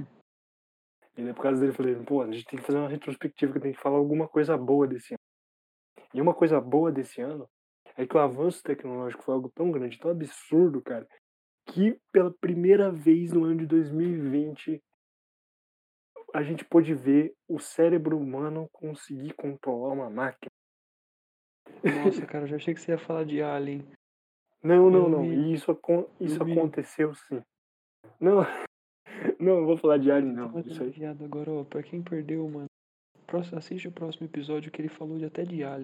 E daí, por causa dele, eu falei, pô, a gente tem que fazer uma retrospectiva, que tem que falar alguma coisa boa desse ano. E uma coisa boa desse ano é que o avanço tecnológico foi algo tão grande, tão absurdo, cara, que pela primeira vez no ano de 2020 a gente pôde ver o cérebro humano conseguir controlar uma máquina. Nossa, cara, eu já achei que você ia falar de Alien. Não, não, não. E isso, acon- isso aconteceu sim. Não, <laughs> não, não vou falar de Alien, não. Isso aí. aliviado agora, ó. Pra quem perdeu, mano. próximo- Assiste o próximo episódio que ele falou de até de Alien.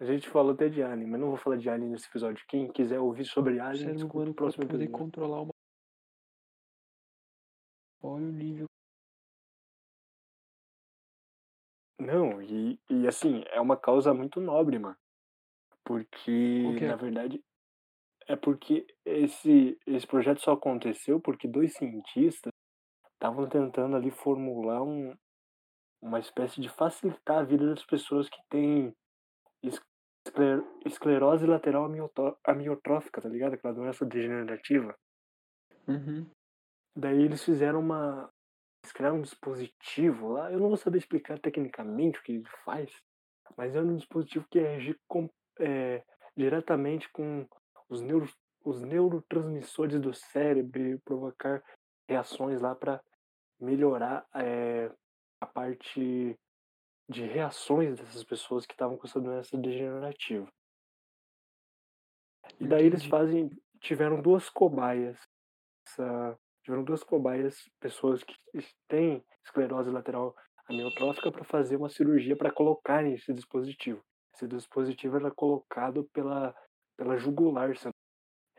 A gente falou até de Alien, mas não vou falar de Alien nesse episódio. Quem quiser ouvir sobre Alien, humano o próximo poder episódio. controlar uma. Olha o nível. Não, e, e assim, é uma causa muito nobre, mano. Porque, é? na verdade, é porque esse, esse projeto só aconteceu porque dois cientistas estavam tentando ali formular um, uma espécie de facilitar a vida das pessoas que têm es- escler- esclerose lateral amiotrófica, tá ligado? Aquela doença degenerativa. Uhum. Daí eles fizeram uma. Eles criaram um dispositivo lá. Eu não vou saber explicar tecnicamente o que ele faz, mas é um dispositivo que age com, é, diretamente com os, neuro, os neurotransmissores do cérebro e provocar reações lá para melhorar é, a parte de reações dessas pessoas que estavam com essa doença degenerativa. E daí eles fazem. Tiveram duas cobaias. Essa, tiveram duas cobaias, pessoas que têm esclerose lateral amiotrófica, para fazer uma cirurgia para colocarem esse dispositivo. Esse dispositivo era colocado pela, pela jugular.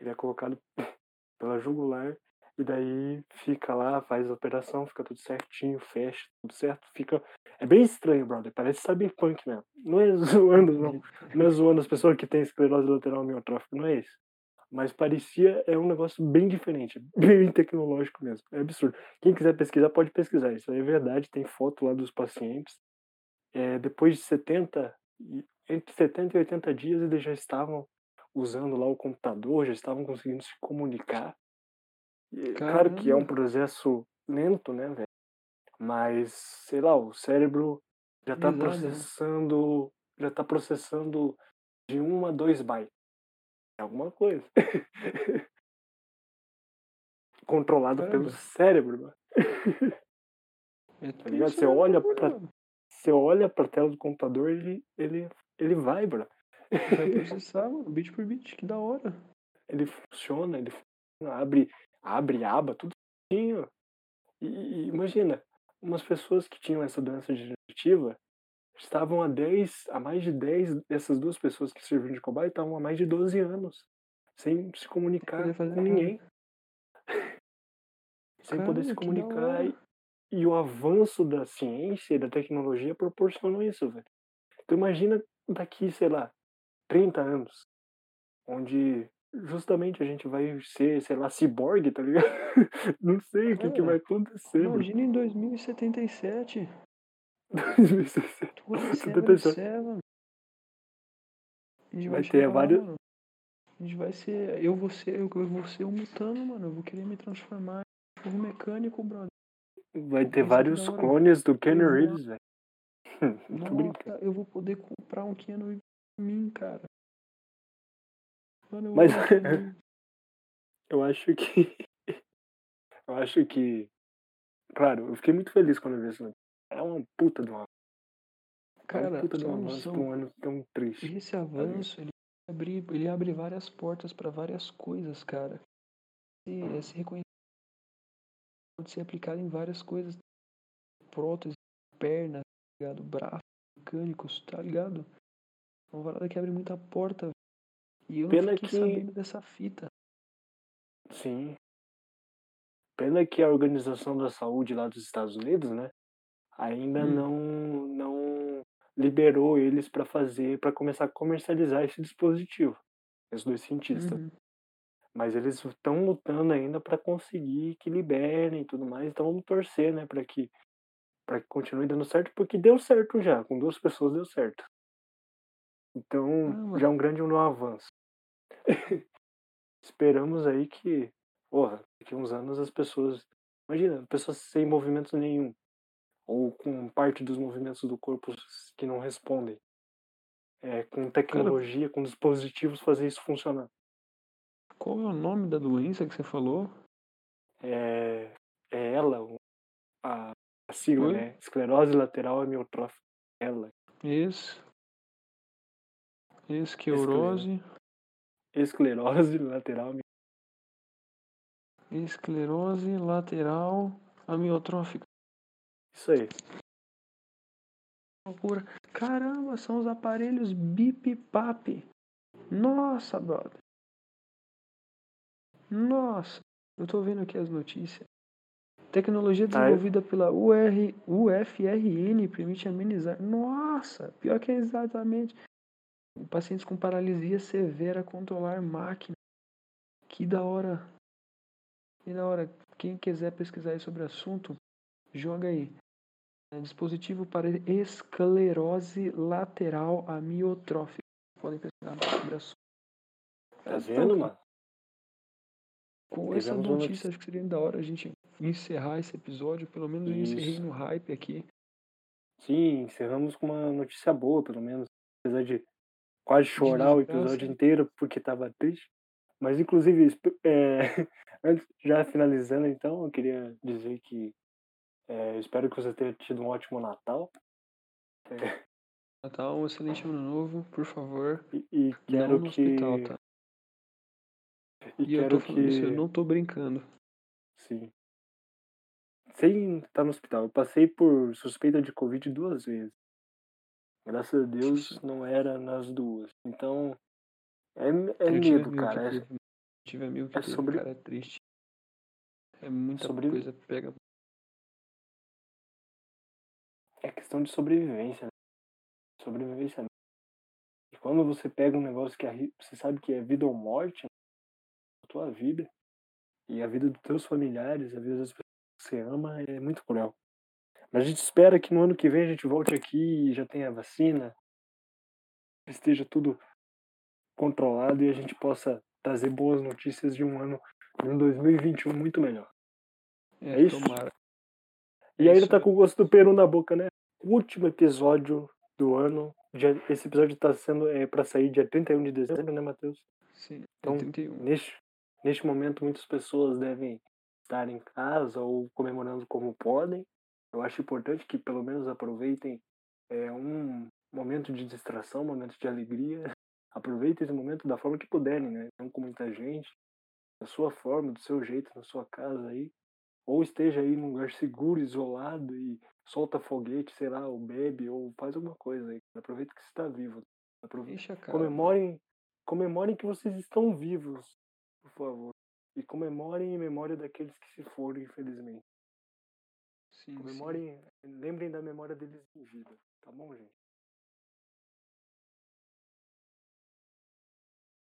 Ele é colocado <laughs> pela jugular e daí fica lá, faz a operação, fica tudo certinho, fecha, tudo certo. Fica. É bem estranho, brother. Parece cyberpunk mesmo. Não é <laughs> zoando, não. Não é zoando as pessoas que têm esclerose lateral amiotrófica, não é isso. Mas parecia, é um negócio bem diferente, <laughs> bem tecnológico mesmo. É absurdo. Quem quiser pesquisar, pode pesquisar. Isso aí é verdade, tem foto lá dos pacientes. É, depois de 70, e- entre 70 e 80 dias, eles já estavam usando lá o computador, já estavam conseguindo se comunicar. E, claro que é um processo lento, né, velho? Mas, sei lá, o cérebro já tá Pesado, né? processando, já tá processando de 1 a 2 bytes. É alguma coisa. <laughs> Controlado pelo Caramba. cérebro, mano. <laughs> É Tá ligado? Você olha pra, você olha pra tela do computador, ele, ele, ele vai, bro. Vai <laughs> processar, mano, bit por bit, que da hora. Ele funciona, ele funciona, abre, abre aba, tudo certinho. E, e imagina, umas pessoas que tinham essa doença degenerativa estavam há 10, há mais de 10 dessas duas pessoas que serviram de cobaia estavam há mais de 12 anos sem se comunicar com ninguém. <laughs> sem poder se comunicar. E, e o avanço da ciência e da tecnologia proporcionam isso, velho. Então imagina daqui, sei lá, 30 anos, onde justamente a gente vai ser, sei lá, ciborgue, tá ligado? <laughs> Não sei o que, que vai acontecer. Imagina em 2077. 2060. Tudo em 77. serva. A gente Vai vai, ter vários- mano. A gente vai ser. Eu vou ser. Eu vou ser um mutano, mano. Eu vou querer me transformar em um mecânico, brother. Vai ter que vários clones do Keanu vou- Reeves, velho. <laughs> Tô Nossa, brincando. eu vou poder comprar um Keanu Reeves pra mim, cara. Mano, eu Mas-. <laughs> Eu acho que. <laughs> eu acho que. Claro, eu fiquei muito feliz quando eu vi isso. É uma puta de uma. é Cara, uma puta de um avanço pra um ano tão triste. Esse avanço, ele abre, ele abre várias portas para várias coisas, cara. E esse reconhecimento pode ser aplicado em várias coisas. Prótese, perna, tá ligado? Braço, mecânicos, tá ligado? É uma parada que abre muita porta. E eu Pena não fiquei que- sabendo dessa fita. Sim. Pena que a Organização da Saúde lá dos Estados Unidos, né, ainda Hum. não não liberou eles para fazer, para começar a comercializar esse dispositivo. Esses dois cientistas. Uhum. Mas eles estão lutando ainda para conseguir que liberem e tudo mais. Então vamos torcer, né, para que para que continue dando certo, porque deu certo já, com duas pessoas deu certo. Então, Caramba. já é um grande um avanço. <laughs> Esperamos aí que, porra, daqui a uns anos as pessoas, imagina, pessoas sem movimento nenhum, ou com parte dos movimentos do corpo que não respondem. É, com tecnologia, com dispositivos fazer isso funcionar. Qual é o nome da doença que você falou? é, é ela, a, a sigla, Oi? né? Esclerose lateral amiotrófica. Ela. Esse. Esclerose. Esclerose lateral Esclerose lateral amiotrófica. Isso aí. Loucura. Caramba, são os aparelhos bip-pap. Nossa, brother. Nossa. Eu tô vendo aqui as notícias. Tecnologia desenvolvida pela UR, UFRN permite amenizar. Nossa, pior que é exatamente. Pacientes com paralisia severa controlar máquina. Que da hora. Que da hora. Quem quiser pesquisar aí sobre o assunto, joga aí. Dispositivo para esclerose lateral amiotrófica. Podem pesquisar sobre o assunto. Tá vendo, mano? Com essa notícia, acho que seria da hora a gente encerrar esse episódio. Pelo menos eu encerrei no hype aqui. Sim, encerramos com uma notícia boa, pelo menos. Apesar de quase chorar o desgraça. episódio inteiro porque tava triste. Mas, inclusive, <laughs> é, já finalizando, então, eu queria dizer que é, espero que você tenha tido um ótimo Natal. É, Natal, um excelente ano novo, por favor. e, e quero que. hospital, tá? E, E eu quero tô falando isso, eu que. não tô brincando. Sim. Sem estar no hospital. Eu passei por suspeita de Covid duas vezes. Graças a Deus não era nas duas. Então, é, é medo, cara. que É, tive amigo que é teve, sobre- cara, é triste. É muita sobre- coisa, pega. É questão de sobrevivência. Né? Sobrevivência. E quando você pega um negócio que você sabe que é vida ou morte, a tua vida, e a vida dos teus familiares, a vida das pessoas que você ama, é muito cruel. Mas a gente espera que no ano que vem a gente volte aqui e já tenha vacina, esteja tudo controlado e a gente possa trazer boas notícias de um ano, de um 2021 muito melhor. É, É isso? tomara. E ainda tá com o gosto do peru na boca, né? Último episódio do ano. Dia- esse episódio tá sendo é, para sair dia 31 de dezembro, né, Matheus? Sim, Então, é 31. Neste, neste momento, muitas pessoas devem estar em casa ou comemorando como podem. Eu acho importante que pelo menos aproveitem é, um momento de distração, um momento de alegria. <laughs> Aproveitem esse momento da forma que puderem, né? Não com muita gente, da sua forma, do seu jeito, na sua casa aí. Ou esteja aí num lugar seguro, isolado e solta foguete, sei lá, ou bebe, ou faz alguma coisa aí. Aproveita que você está vivo. Aproveita Deixa cara. comemorem, comemorem que vocês estão vivos, por favor. E comemorem em memória daqueles que se foram, infelizmente. Sim, sim. Comemorem, lembrem da memória deles em vida, tá bom, gente?